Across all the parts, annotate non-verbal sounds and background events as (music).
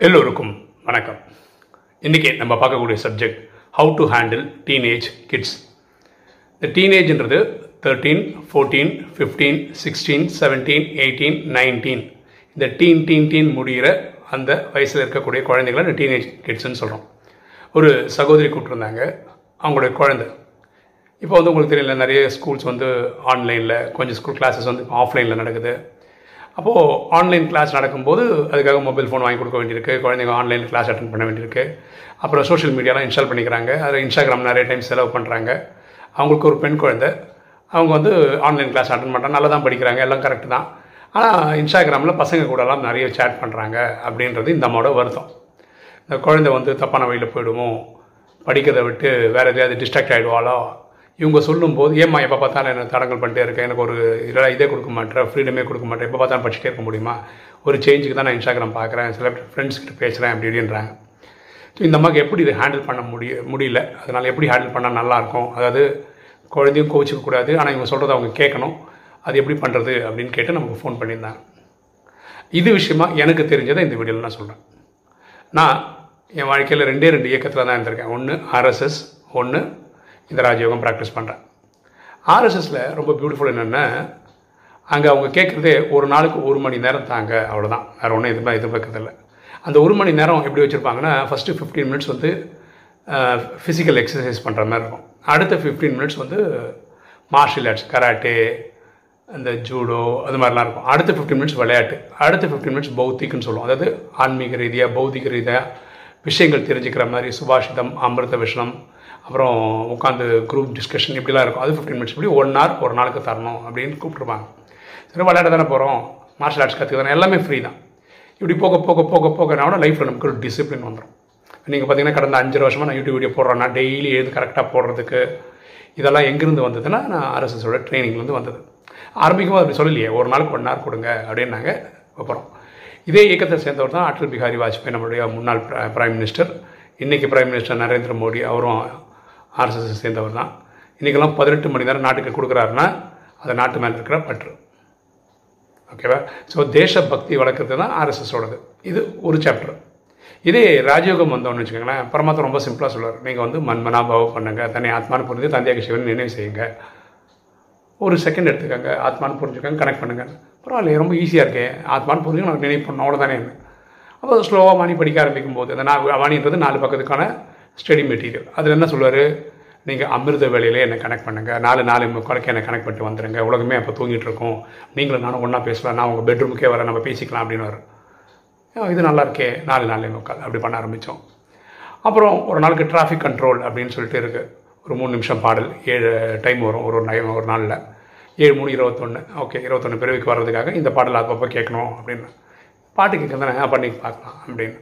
எல்லோருக்கும் வணக்கம். இன்றைக்கி நம்ம பார்க்கக்கூடிய subject how to handle teenage kids இந்த டீனேஜ்ன்றது thirteen fourteen fifteen sixteen seventeen eighteen nineteen இந்த டீன் டீன் டீன் முடிகிற அந்த வயசில் இருக்கக்கூடிய குழந்தைகளை இந்த டீனேஜ் கிட்ஸ்ன்னு சொல்கிறோம் ஒரு சகோதரி கூப்பிட்ருந்தாங்க அவங்களுடைய குழந்தை. இப்போ வந்து உங்களுக்கு தெரியல நிறைய ஸ்கூல்ஸ் வந்து ஆன்லைனில் கொஞ்சம் ஸ்கூல் கிளாஸஸ் வந்து ஆஃப்லைனில் நடக்குது. அப்போது ஆன்லைன் கிளாஸ் நடக்கும்போது அதுக்காக மொபைல் ஃபோன் வாங்கி கொடுக்க வேண்டியிருக்கு குழந்தைங்க ஆன்லைன் கிளாஸ் அட்டன் பண்ண வேண்டியிருக்கு. அப்புறம் சோஷியல் மீடியாலாம் இன்ஸ்டால் பண்ணிக்கிறாங்க. அதில் இன்ஸ்டாகிராம் நிறைய டைம் செலவு பண்ணுறாங்க அவங்களுக்கு ஒரு பெண் குழந்தை. அவங்க வந்து ஆன்லைன் கிளாஸ் அட்டன் பண்ணுறாங்க நல்லா தான் படிக்கிறாங்க எல்லாம் கரெக்டு தான். ஆனால் இன்ஸ்டாகிராமில் பசங்க கூடலாம் நிறைய சேட் பண்ணுறாங்க அப்படின்றது இந்த அம்மாவோட வருத்தம். இந்த குழந்தை வந்து தப்பான வழியில் போயிடுமோ? படிக்கிறதை விட்டு வேறு எதையாவது டிஸ்ட்ராக்ட் ஆகிடுவாளோ இவங்க சொல்லும்போது ஏம்மா எப்போ பார்த்தாலும் என்ன தடங்கள் பண்ணிட்டே இருக்கேன் எனக்கு ஒரு இதெல்லாம் இதே கொடுக்க மாட்டேன் ஃப்ரீடமே கொடுக்க மாட்டேன். எப்போ பார்த்தாலும் படிச்சுட்டே இருக்க முடியுமா? ஒரு சேஞ்சுக்கு தான் நான் இன்ஸ்டாகிராம் பார்க்குறேன் சில ஃப்ரெண்ட்ஸ்கிட்ட பேசுகிறேன் அப்படி இப்படின்றாங்க. ஸோ இந்த அம்மாவுக்கு எப்படி இதை ஹேண்டில் பண்ண முடிய முடியல. அதனால் எப்படி ஹேண்டில் பண்ணால் நல்லாயிருக்கும் அதாவது குழந்தையும் கோவிச்சிக்கக்கூடாது ஆனால் இவங்க சொல்கிறத அவங்க கேட்கணும். அது எப்படி பண்ணுறது அப்படின்னு கேட்டு நமக்கு ஃபோன் பண்ணியிருந்தாங்க. இது விஷயமா எனக்கு தெரிஞ்சதை இந்த வீடியோவில் நான் சொல்கிறேன் நான் என் வாழ்க்கையில் ரெண்டே ரெண்டு இயக்கத்தில் தான் இருந்திருக்கேன். ஒன்று ஆர்எஸ்எஸ் ஒன்று இந்த ராஜயோகம் ப்ராக்டிஸ் பண்ணுறேன் ஆர்எஸ்எஸில் ரொம்ப பியூட்டிஃபுல் என்னென்னா அங்கே அவங்க கேட்குறதே ஒரு நாளுக்கு ஒரு மணி நேரம் தாங்க அவ்வளோதான் வேறு ஒன்றும் எதுவுமே எதிர்பார்க்கறதில்ல அந்த ஒரு மணி நேரம் எப்படி வச்சுருப்பாங்கன்னா ஃபஸ்ட்டு ஃபிஃப்டீன் மினிட்ஸ் வந்து ஃபிசிக்கல் எக்ஸசைஸ் பண்ணுற மாதிரி இருக்கும். அடுத்த ஃபிஃப்டீன் மினிட்ஸ் வந்து மார்ஷியல் ஆர்ட்ஸ் கராட்டே இந்த ஜூடோ அது மாதிரிலாம் இருக்கும். அடுத்த ஃபிஃப்டின் மினிட்ஸ் விளையாட்டு. அடுத்த ஃபிஃப்டின் மினிட்ஸ் பௌத்திக்னு சொல்லுவோம். அதாவது ஆன்மீக ரீதியாக பௌத்திக ரீதியாக விஷயங்கள் தெரிஞ்சுக்கிற மாதிரி சுபாஷிதம் அமிர்த விஷனம் அப்புறம் உட்காந்து குரூப் டிஸ்கஷன் இப்படிலாம் இருக்கும். அது ஃபிஃப்டின் மினிட்ஸ் இப்படி ஒன் ஹவர் ஒரு நாளுக்கு தரணும் அப்படின்னு கூப்பிட்ருப்பாங்க சரி விளையாட தானே போகிறோம் மார்ஷல் ஆர்ட்ஸ் கற்றுக்க தானே. எல்லாமே ஃப்ரீ தான். இப்படி போக போக போக போகனாவோட லைஃப்பில் நமக்கு ஒரு டிசிப்ளின் வந்துடும் நீங்கள் பார்த்தீங்கன்னா கடந்த அஞ்சு வருஷமாக நான் யூடியூப் வீடியோ போடுறேன்னா டெய்லி எழுது கரெக்டாக போடுறதுக்கு இதெல்லாம் எங்கேருந்து வந்ததுன்னா நான் ஆர்எஸ்எஸோட ட்ரைனிங்லேருந்து வந்தது. ஆரம்பிக்கும் அப்படி சொல்லலையே. ஒரு நாளுக்கு ஒன் ஹவர் கொடுங்க அப்படின்னாங்க அப்புறம் இதே இயக்கத்தை சேர்ந்தவர் தான் அடல் பிஹாரி வாஜ்பாய் நம்மளுடைய முன்னாள் பிரைம் மினிஸ்டர் இன்றைக்கி பிரைம் மினிஸ்டர் நரேந்திர மோடி. அவரும் ஆர்எஸ்எஸ் சேர்ந்தவர் தான். இன்றைக்கெல்லாம் பதினெட்டு மணி நேரம் நாட்டுக்கு கொடுக்குறாருன்னா அது நாட்டு மேலே இருக்கிற பற்று. ஓகேவா ஸோ தேசபக்தி வளர்க்குறது தான் ஆர்எஸ்எஸோடது இது ஒரு சாப்டர் இதே ராஜயோகம் வந்தோம்னு வச்சுக்கோங்களேன் பரமாத்மா ரொம்ப சிம்பிளாக சொல்லுவார் நீங்கள் வந்து மன்மனாபாவம் பண்ணுங்கள் தன்னை ஆத்மானு புரிஞ்சு தந்தையாக சிவன் நினைவு செய்யுங்க. ஒரு செகண்ட் எடுத்துக்கோங்க ஆத்மானு புரிஞ்சுக்கோங்க கனெக்ட் பண்ணுங்கள் பரவாயில்ல ரொம்ப ஈஸியாக இருக்கே. ஆத்மானு புரிஞ்சு நான் நினைவு பண்ணோட தானே அப்போ ஸ்லோவாக வாணி படிக்க ஆரம்பிக்கும் போது அந்த நான் வாணின்றது நாலு பக்கத்துக்கான ஸ்டடி மெட்டீரியல். அதில் என்ன சொல்லுவார்? நீங்கள் அமிர்த வேலையில் என்னை கனெக்ட் பண்ணுங்கள் நாலு நாலு முக்காலுக்கு என்னை கனெக்ட் பண்ணிட்டு வந்துடுங்க உலகமே அப்போ தூங்கிட்டு இருக்கோம். நீங்களும் நானும் ஒன்றா பேசலாம். நான் உங்கள் பெட்ரூமுக்கே வரேன். நம்ம பேசிக்கலாம் அப்படின்னு இது நல்லா இருக்கே. நாலு நாலு முக்கால். அப்படி பண்ண ஆரம்பித்தோம் அப்புறம் ஒரு நாளுக்கு டிராஃபிக் கண்ட்ரோல் அப்படின்னு சொல்லிட்டு இருக்குது ஒரு மூணு நிமிஷம் பாடல். ஏழு டைம் வரும். ஒரு ஒரு ஒரு நாளில். ஏழு மூணு இருபத்தொன்று ஓகே இருபத்தொன்று பிறவிக்கு வர்றதுக்காக இந்த பாடல் அப்பப்போ கேட்கணும் அப்படின்னு. பாட்டு கேட்குறதானே பண்ணி பார்க்கலாம். அப்படின்னு.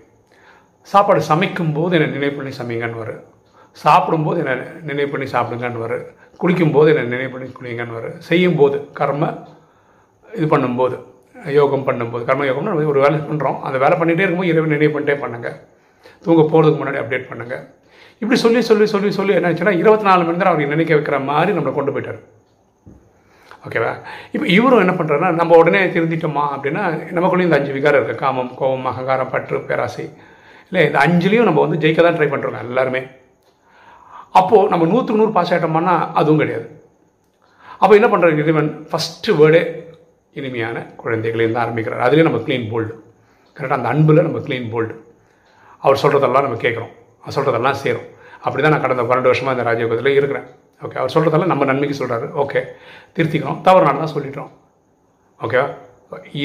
சாப்பாடு சமைக்கும்போது என்னை நினைவு பண்ணி சமைங்கன்னு வரும் சாப்பிடும்போது என்னை நினைவு பண்ணி சாப்பிடுங்கன்னு வரும் குளிக்கும்போது என்னை நினைவு பண்ணி குளிங்கன்னு வரும் செய்யும்போது கர்ம இது பண்ணும்போது யோகம் பண்ணும்போது கர்ம யோகம்னு நம்ம ஒரு வேலை பண்ணுறோம் அந்த வேலை பண்ணிகிட்டே இருக்கும்போது இரவு நினைவு பண்ணிட்டே பண்ணுங்கள் தூங்க போகிறதுக்கு முன்னாடி அப்டேட் பண்ணுங்கள் இப்படி சொல்லி சொல்லி சொல்லி சொல்லி என்ன ஆச்சுன்னா இருபத்தி நாலு மணி நேரம் அவருக்கு நினைக்க வைக்கிற மாதிரி நம்மளை கொண்டு போயிட்டார். ஓகேவா இப்போ இவரும் என்ன பண்ணுறாருன்னா நம்ம உடனே திருந்திட்டோமா அப்படின்னா நமக்குள்ளேயும் இந்த அஞ்சு விகாரம் இருக்குது காமம் கோபம் அகங்காரம் பற்று பேராசை. இல்லை இந்த அஞ்சுலேயும் நம்ம வந்து ஜெயிக்க தான் ட்ரை பண்ணுறோங்க எல்லாருமே. அப்போது நம்ம நூற்றுக்கு நூறு பாஸ் ஆகிட்டோம்னா அதுவும் கிடையாது. அப்போ என்ன பண்ணுறாரு இறைவன்? ஃபஸ்ட்டு வேர்டே இனிமையான குழந்தைகளையும் ஆரம்பிக்கிறார். அதுலேயும் நம்ம க்ளீன் போல்டு கரெக்டாக அந்த அன்பில் நம்ம க்ளீன் போல்டு அவர் சொல்கிறதெல்லாம் நம்ம கேட்குறோம். அவர் சொல்கிறதெல்லாம் சேரும் அப்படி தான் நான் கடந்த பன்னெண்டு வருஷமாக இந்த ராஜயோகத்தில் இருக்கிறேன். ஓகே அவர் சொல்கிறதெல்லாம் நம்ம நன்மைக்கு சொல்கிறாரு ஓகே திருத்திக்கிறோம். தவறுனால தான் சொல்லிட்டோம். ஓகேவா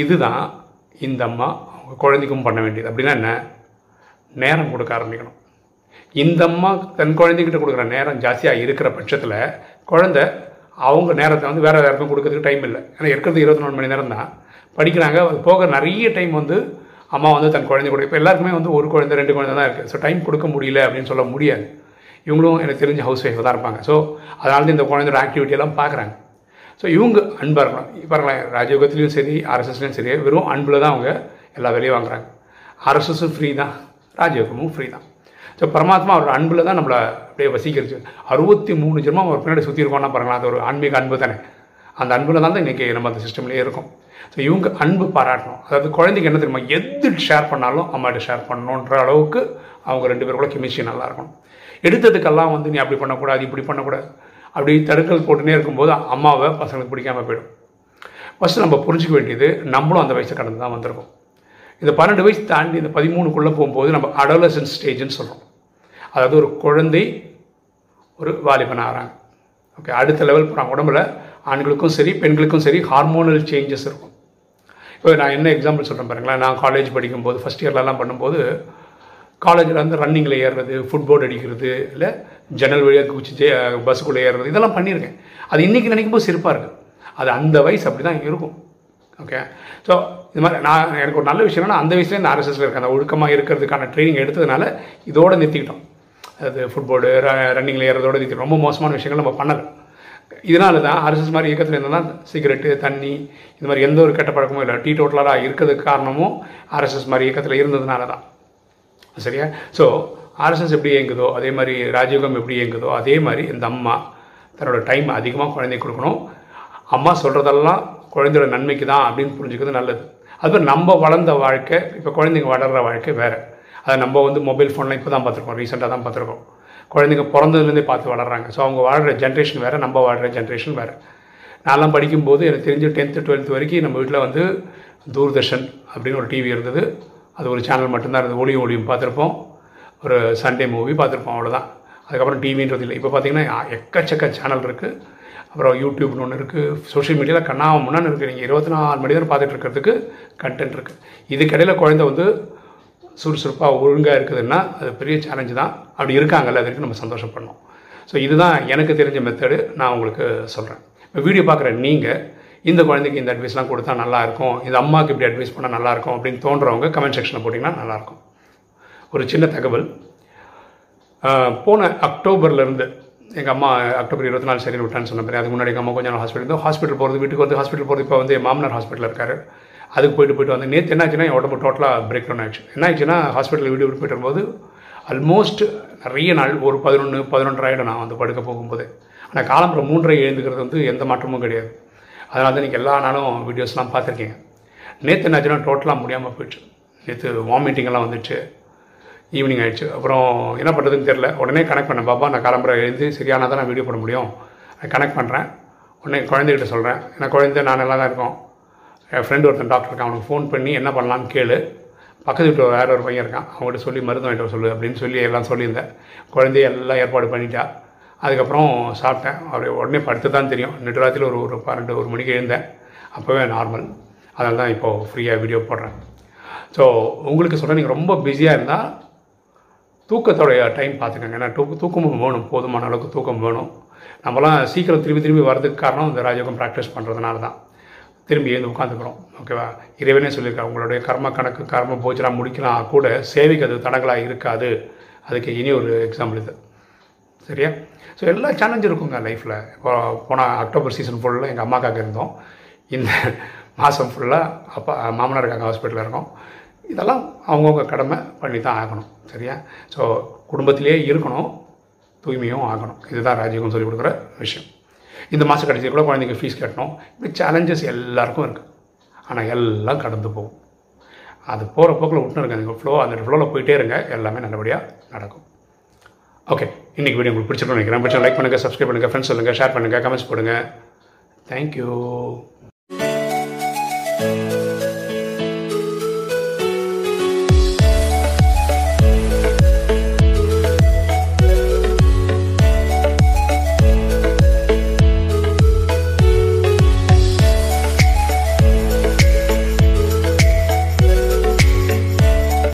இதுதான் இந்த அம்மா அவங்க குழந்தைக்கும் பண்ண வேண்டியது. அப்படின்னா என்ன? நேரம் கொடுக்க ஆரம்பிக்கணும். இந்த அம்மா தன் குழந்தைகிட்ட கொடுக்குற நேரம் ஜாஸ்தியாக இருக்கிற பட்சத்தில் குழந்த அவங்க நேரத்தை வந்து வேறு யாருக்கும் கொடுக்கறதுக்கு டைம் இல்லை. ஏன்னா இருக்கிறது இருபத்தி நாலு மணி நேரம் தான் படிக்கிறாங்க அது போக நிறைய டைம் வந்து அம்மா வந்து தன் குழந்தை கூட இப்போ எல்லாருக்குமே வந்து ஒரு குழந்தை ரெண்டு குழந்தை தான் இருக்குது ஸோ டைம் கொடுக்க முடியல அப்படின்னு சொல்ல முடியாது. இவங்களும் எனக்கு தெரிஞ்ச ஹவுஸ் ஒய்ஃப் தான் இருப்பாங்க. ஸோ அதனால தான் இந்த குழந்தையோட ஆக்டிவிட்டியெல்லாம் பார்க்குறாங்க. ஸோ இவங்க அன்பாக இருக்கணும். பாருங்களேன் ராஜயோகத்துலேயும் சரி ஆர்எஸ்எஸ்லேயும் சரி வெறும் அன்பில் தான் அவங்க எல்லா வேலையும் வாங்குறாங்க. ஆர்எஸ்எஸும் ஃப்ரீ தான். ராஜயோகமும் ஃப்ரீ தான். ஸோ பரமாத்மா அவரோட அன்பில் தான் நம்மளை அப்படியே வசீகரிச்சு அறுபத்தி மூணு ஜென்மம் அவர் பின்னாடி சுற்றி இருக்கோம்னா பாருங்களேன் அது ஒரு ஆன்மீக அன்பு தானே. அந்த அன்பில் தான் தான் இன்றைக்கி நம்ம அந்த சிஸ்டம்லேயே இருக்கும். ஸோ இவங்க அன்பு பாராட்டணும். அதாவது குழந்தைக்கு என்ன தெரியுமா எது ஷேர் பண்ணாலும் அம்மாட்ட ஷேர் பண்ணணுன்ற அளவுக்கு அவங்க ரெண்டு பேருக்குள்ள கெமிஸ்ட்ரி நல்லா இருக்கணும். எடுத்ததுக்கெல்லாம் வந்து நீ அப்படி பண்ணக்கூடாது இப்படி பண்ணக்கூடாது. அப்படி தடுக்கல் போட்டுனே இருக்கும்போது அம்மாவை பசங்களுக்கு பிடிக்காம போயிடும். ஃபஸ்ட்டு நம்ம புரிஞ்சிக்க வேண்டியது நம்மளும் அந்த வயசை கடந்து தான் வந்திருக்கோம். இந்த பன்னெண்டு வயசு தாண்டி இந்த பதிமூணுக்குள்ளே போகும்போது நம்ம அடோலசன் ஸ்டேஜ்னு சொல்கிறோம் அதாவது ஒரு குழந்தை ஒரு வாலிபன் ஆகிறாங்க ஓகே அடுத்த லெவல் போகிறாங்க உடம்புல ஆண்களுக்கும் சரி பெண்களுக்கும் சரி ஹார்மோனல் சேஞ்சஸ் இருக்கும். இப்போ நான் என்ன எக்ஸாம்பிள் சொல்கிறேன் பாருங்களேன். நான் காலேஜ் படிக்கும்போது ஃபஸ்ட் இயர்லலாம் பண்ணும்போது காலேஜில் வந்து ரன்னிங்கில் ஏறுறது ஃபுட்போர்ட் அடிக்கிறது இல்லை ஜன்னல் வழியாக குச்சி பஸ்ஸுக்குள்ளே ஏறுறது இதெல்லாம் பண்ணியிருக்கேன். அது இன்றைக்கி நினைக்கும் போது சிறப்பாக இருக்குது அது அந்த வயசு அப்படி தான் இருக்கும். ஓகே ஸோ இது மாதிரி நான் எனக்கு ஒரு நல்ல விஷயம் என்னன்னா அந்த வயசுலேயே இந்த ஆர்எஸ்எஸ்ல இருக்கேன் அந்த ஒழுக்கமாக இருக்கிறதுக்கான ட்ரைனிங் எடுத்ததுனால இதோட நிறுத்திக்கிட்டோம். அது ஃபுட்போர்டு ரன்னிங்கில் ஏறதோட நிறுத்தி ரொம்ப மோசமான விஷயங்கள் நம்ம பண்ணலை. இதனால தான் ஆர்எஸ்எஸ் மாதிரி இயக்கத்தில் இருந்தால் சிகரெட்டு தண்ணி இது மாதிரி எந்த ஒரு கெட்ட பழக்கமும் இல்லை. டீ டோட்டலாக இருக்கிறதுக்கு காரணமும் ஆர்எஸ்எஸ் மாதிரி இயக்கத்தில் இருந்ததுனால தான் சரியா ஸோ ஆர்எஸ்எஸ் எப்படி இயங்குதோ அதே மாதிரி ராஜயோகம் எப்படி இயங்குதோ அதே மாதிரி இந்த அம்மா தன்னோட டைம் அதிகமாக குழந்தைக்கு கொடுக்கணும். அம்மா சொல்கிறதெல்லாம் குழந்தையோட நன்மைக்கு தான் அப்படின்னு புரிஞ்சுக்கிறது நல்லது. அது நம்ம வளர்ந்த வாழ்க்கை இப்போ குழந்தைங்க வளர்கிற வாழ்க்கை வேறு. அதை நம்ம வந்து மொபைல் ஃபோனில் இப்போ தான் பார்த்துருக்கோம் ரீசெண்டாக தான் பார்த்துருக்கோம். குழந்தைங்க பிறந்ததுலேருந்தே பார்த்து வளர்கிறாங்க ஸோ அவங்க வாழ்கிற ஜென்ரேஷன் வேறு நம்ம வாழ்கிற ஜென்ரேஷன் வேறு. நான்லாம் படிக்கும்போது எனக்கு தெரிஞ்சு டென்த்து டுவெல்த் வரைக்கும் நம்ம வீட்டில் வந்து தூர்தர்ஷன் அப்படின்னு ஒரு டிவி இருந்தது. அது ஒரு சேனல் மட்டும்தான் இருந்தது. ஒளியும் ஒளியும் பார்த்துருப்போம். ஒரு சண்டே மூவி பார்த்துருப்போம் அவ்வளோதான் அதுக்கப்புறம் டிவின்றது இல்லை. இப்போ பார்த்தீங்கன்னா எக்கச்சக்க சேனல் இருக்குது அப்புறம் யூடியூப்னு ஒன்று இருக்குது சோஷியல் மீடியாவில் கண்ணா முன்னாடி இருக்குது நீங்கள் இருபத்தி நாலு மணி நேரம் பார்த்துட்டு இருக்கிறதுக்கு கண்டென்ட் இருக்குது இதுக்கடையில் குழந்தை வந்து சுறுசுறுப்பாக ஒழுங்காக இருக்குதுன்னா அது பெரிய சேலஞ்சு தான். அப்படி இருக்காங்கல்ல அதுக்கு நம்ம சந்தோஷப்படணும். ஸோ இதுதான் எனக்கு தெரிஞ்ச மெத்தடு நான் உங்களுக்கு சொல்கிறேன் இப்போ வீடியோ பார்க்குற நீங்கள் இந்த குழந்தைக்கு இந்த அட்வைஸ்லாம் கொடுத்தா நல்லாயிருக்கும் இந்த அம்மாவுக்கு இப்படி அட்வைஸ் பண்ணால் நல்லாயிருக்கும் அப்படின்னு தோன்றவங்க கமெண்ட் செக்ஷனில் போட்டிங்கன்னா நல்லாயிருக்கும் ஒரு சின்ன தகவல். போன அக்டோபர்லேருந்து எங்கள் அம்மா அக்டோபர் இருபத்தி நாலு சரி விட்டான்னு சொன்ன பிறகு அதுக்கு முன்னாடி எங்கள் அம்மா கொஞ்சம் நாள் ஹாஸ்பிட்டல் இருந்தோம். ஹாஸ்பிட்டல் போகிறது வீட்டுக்கு வந்து ஹாஸ்பிட்டல் போகிறது இப்போ வந்து மாமனார் ஹாஸ்பிட்டல் இருக்காரு. அதுக்கு போயிட்டு போயிட்டு வந்து நேற்று என்னாச்சுன்னா என் உடம்பு டோட்டலாக பிரேக் டவுன் ஆயிடுச்சு. என்ன ஆச்சுன்னா ஹாஸ்பிட்டல் வீடு விட்டு போயிட்டு வரும்போது ஆல்மோஸ்ட் நிறைய நாள் ஒரு பதினொன்று பதினொன்றரை ஆகிடும் நான் வந்து படுக்க போகும்போது. ஆனால் காலம்புறம் மூன்றரை எழுந்துக்கிறது வந்து எந்த மாற்றமும் கிடையாது. அதனால தான் நீங்கள் எல்லா நாளும் வீடியோஸ்லாம் பார்த்துருக்கீங்க நேற்று என்னாச்சுன்னா டோட்டலாக முடியாமல் போயிடுச்சு. நேற்று வாமிட்டிங்கெல்லாம் வந்துச்சு. ஈவினிங் ஆயிடுச்சு. அப்புறம் என்ன பண்ணுறதுன்னு தெரில உடனே கனெக்ட் பண்ணேன். பாப்பா நான் கிளம்புற எழுந்து சரியானா தான் நான் வீடியோ போட முடியும். கனெக்ட் பண்ணுறேன் உடனே குழந்தைகிட்ட சொல்கிறேன் ஏன்னா குழந்தை நான் நல்லா தான் இருக்கோம். என் ஃப்ரெண்டு ஒருத்தன் டாக்டர் இருக்கான். அவனுக்கு ஃபோன் பண்ணி என்ன பண்ணலான்னு கேளு. பக்கத்து வீட்டில் வேறு ஒரு பையன் இருக்கான். அவங்ககிட்ட சொல்லி மருந்து வாங்கிட்டு சொல்லு அப்படின்னு சொல்லி எல்லாம் சொல்லியிருந்தேன். குழந்தைய எல்லாம் ஏற்பாடு பண்ணிட்டா. அதுக்கப்புறம் சாப்பிட்டேன். அவர் உடனே படுத்து தான் தெரியும். நெடுராத்திரியில் ஒரு ஒரு பன்னெண்டு ஒரு மணிக்கு எழுந்தேன். அப்போவே நார்மல் அதனால தான் இப்போது ஃப்ரீயாக வீடியோ போடுறேன். ஸோ உங்களுக்கு சொல்கிறேன் நீங்கள் ரொம்ப பிஸியாக இருந்தால் தூக்கத்தோடைய டைம் பார்த்துக்கோங்க. ஏன்னா தூக்க தூக்கமும் வேணும். போதுமான அளவுக்கு தூக்கம் வேணும். நம்மலாம் சீக்கிரம் திரும்பி திரும்பி வர்றதுக்கு காரணம் இந்த ராஜயோகம் ப்ராக்டிஸ் பண்ணுறதுனால தான். திரும்பி எழுந்து உட்காந்துக்கிறோம் ஓகேவா இறைவனே சொல்லியிருக்காங்க உங்களுடைய கர்ம கணக்கு கர்ம போச்சலாம் முடிக்கலாம். கூட சேவைக்கு அது தடங்களாக இருக்காது. அதுக்கு இனி ஒரு எக்ஸாம்பிள் இது. சரியா? ஸோ எல்லா சேலஞ்சும் இருக்குங்க லைஃப்பில் இப்போ போன அக்டோபர் சீசன் ஃபுல்லாக எங்கள் அம்மாக்காக இருந்தோம். இந்த (laughs) மாதம் ஃபுல்லாக அப்பா மாமனாருக்காக ஹாஸ்பிட்டலில் இருக்கோம். இதெல்லாம் அவங்கவுங்க கடமை பண்ணி தான் ஆகணும் சரியா? ஸோ குடும்பத்திலே இருக்கணும் தூய்மையும் ஆகணும். இதுதான் ராஜயோகம் சொல்லிக் கொடுக்குற விஷயம். இந்த மாதம் கடைசியில் கூட குழந்தைங்க ஃபீஸ் கட்டணும். இப்படி சேலஞ்சஸ் எல்லாருக்கும் இருக்குது ஆனால் எல்லாம் கடந்து போகும். அது போகிற போக்கில் விட்டுன்னு இருக்காங்க ஃப்ளோ அந்த ஃப்ளோவில் போயிட்டே இருங்க. எல்லாமே நல்லபடியாக நடக்கும். ஓகே இன்றைக்கி வீடியோ உங்களுக்கு பிடிச்சிருக்கோம் நினைக்கிறேன். பிடிச்சா லைக் பண்ணுங்கள் சப்ஸ்கிரைப் பண்ணுங்கள் ஃப்ரெண்ட்ஸ் சொல்லுங்கள் ஷேர் பண்ணுங்கள் கமெண்ட்ஸ் போடுங்க. தேங்க்யூ